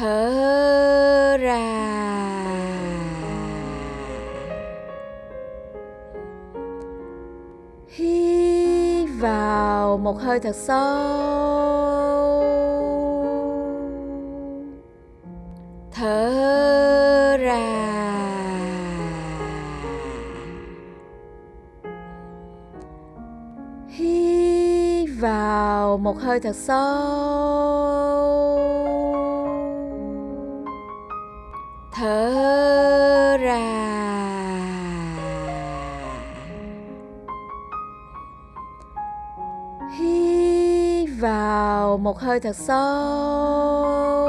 thở ra. Hít vào một hơi thật sâu. Thở ra. Hít vào một hơi thật sâu. Hơi thật sâu.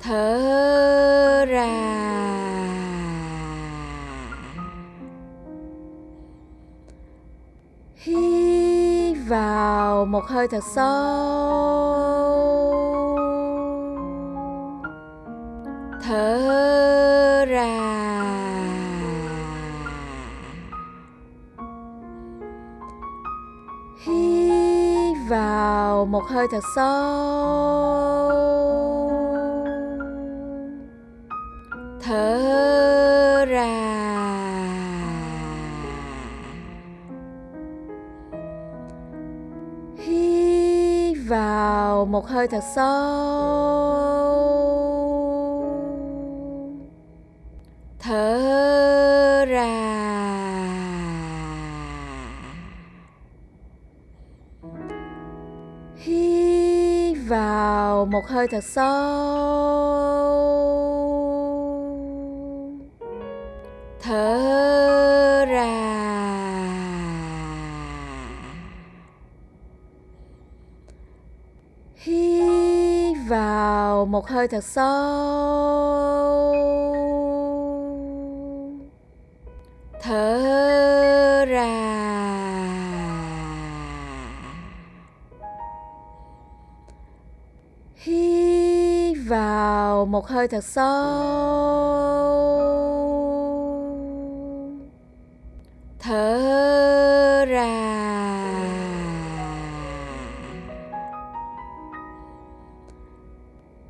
Thở ra. Hít vào một hơi thật sâu. Thở ra. Một hơi thật sâu. Thở ra. Hít vào một hơi thật sâu. Thở vào một hơi thật sâu. Thở ra. Hít vào một hơi thật sâu. Thở ra. Một hơi thật sâu. Thở ra.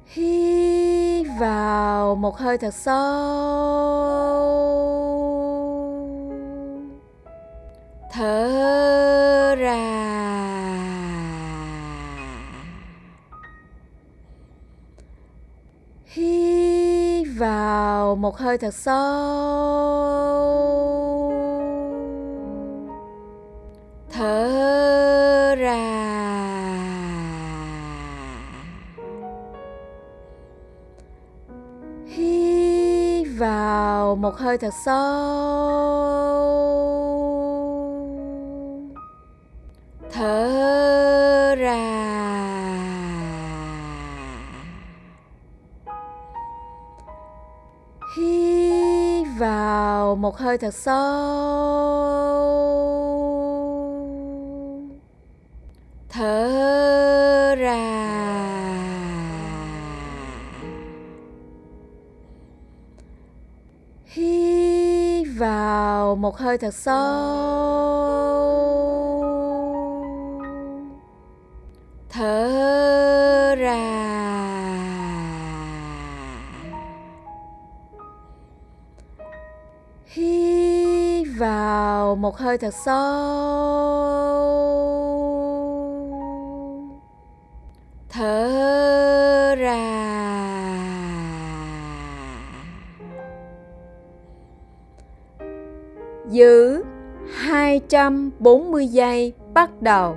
Hít vào một hơi thật sâu. Vào một hơi thật sâu. Thở ra. Hít vào một hơi thật sâu. Hơi thật sâu. Thở ra. Hít vào một hơi thật sâu. Một hơi thật sâu. Thở ra. Giữ 240 giây bắt đầu.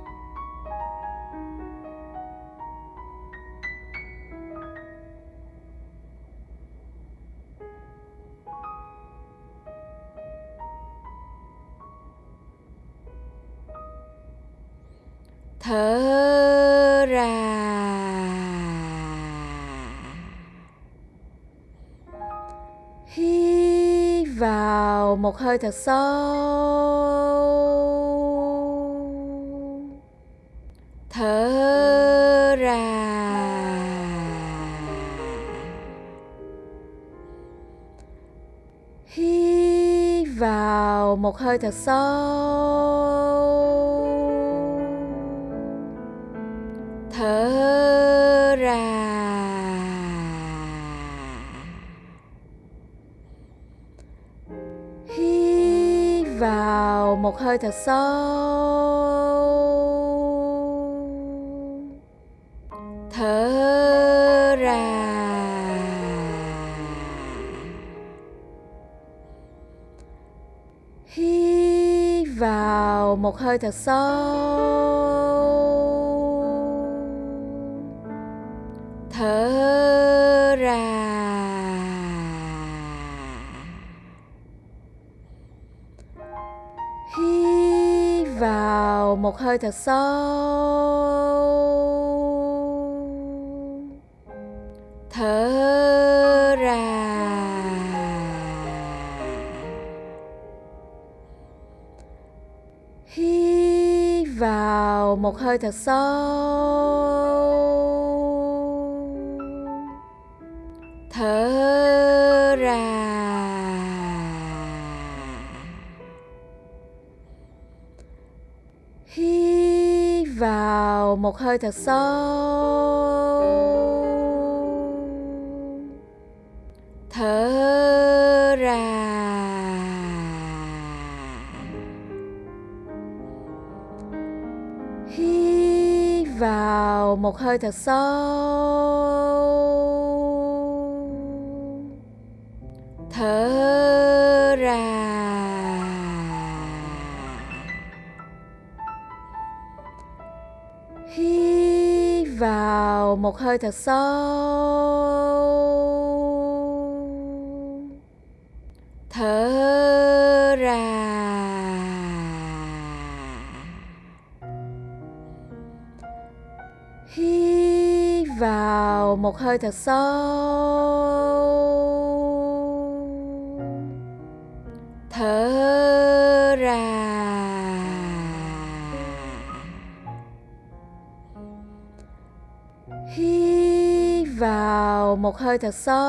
vào một hơi thật sâu. Thở ra. Hít vào một hơi thật sâu. Thở ra. một hơi thật sâu. Thở ra. Hít vào một hơi thật sâu. Thở ra. một hơi thật sâu. Thở ra. Hít vào một hơi thật sâu. Một hơi thật sâu. Thở ra. Hít vào một hơi thật sâu. Thở ra. Một hơi thật sâu. Thở ra. Hít vào một hơi thật sâu. Thở ra. Hít vào một hơi thật sâu.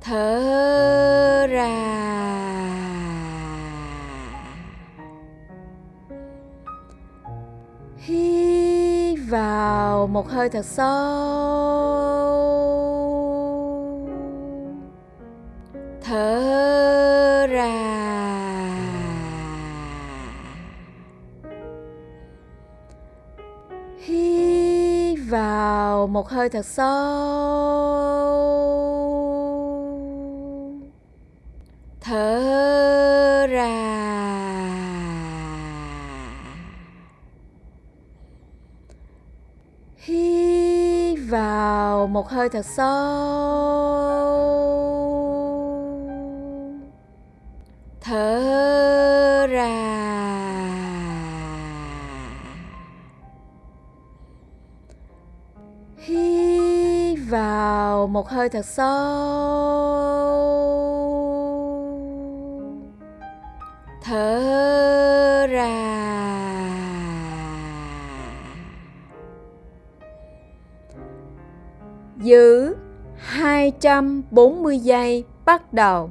Thở ra. Hít vào một hơi thật sâu. Thở ra. Một hơi thật sâu. Thở ra. Hít vào một hơi thật sâu. Thở ra. Vào một hơi thật sâu. Thở ra. Giữ 240 giây bắt đầu.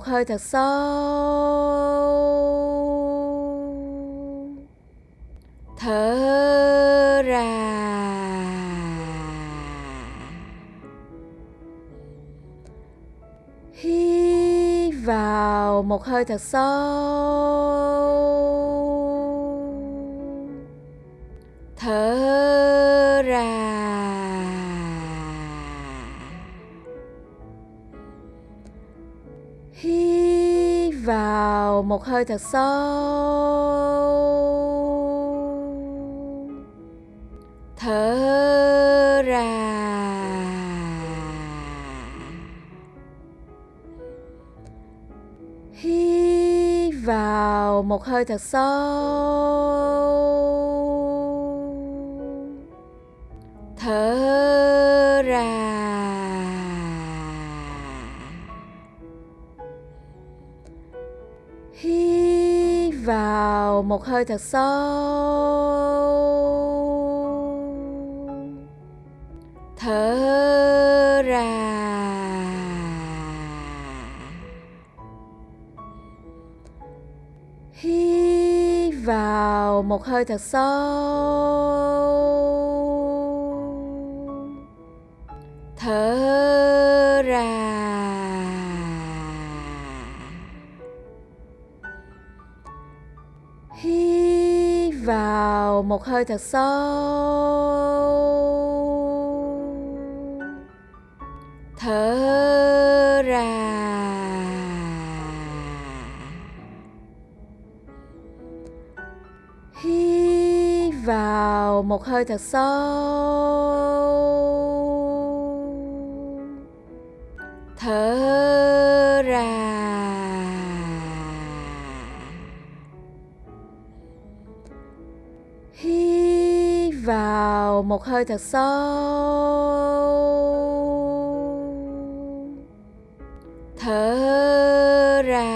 Một hơi thật sâu. Thở ra. Hít vào một hơi thật sâu. Một hơi thật sâu. Thở ra. Hít vào một hơi thật sâu. Vào một hơi thật sâu. Thở ra. Hít vào một hơi thật sâu. Một hơi thật sâu. Thở ra. Hít vào một hơi thật sâu. Thở vào một hơi thật sâu. Thở ra.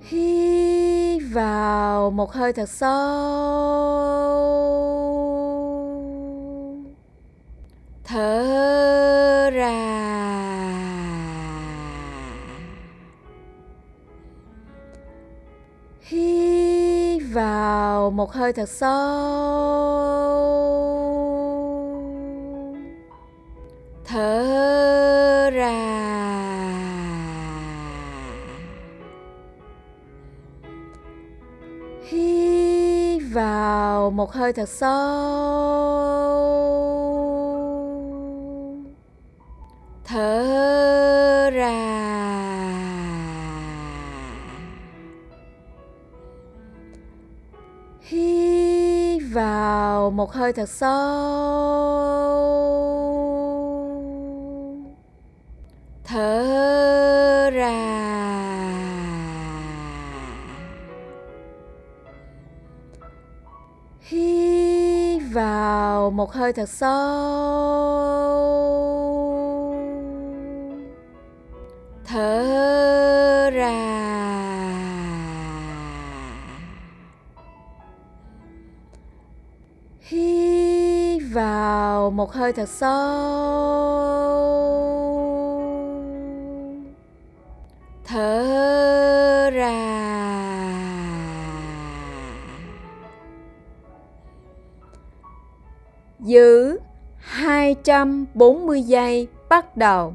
Hít vào một hơi thật sâu. Thở ra. Vào một hơi thật sâu. Thở ra. Hít vào một hơi thật sâu. Một hơi thật sâu. Thở ra. Hít vào một hơi thật sâu. Vào một hơi thật sâu. Thở ra. Giữ 240 giây bắt đầu.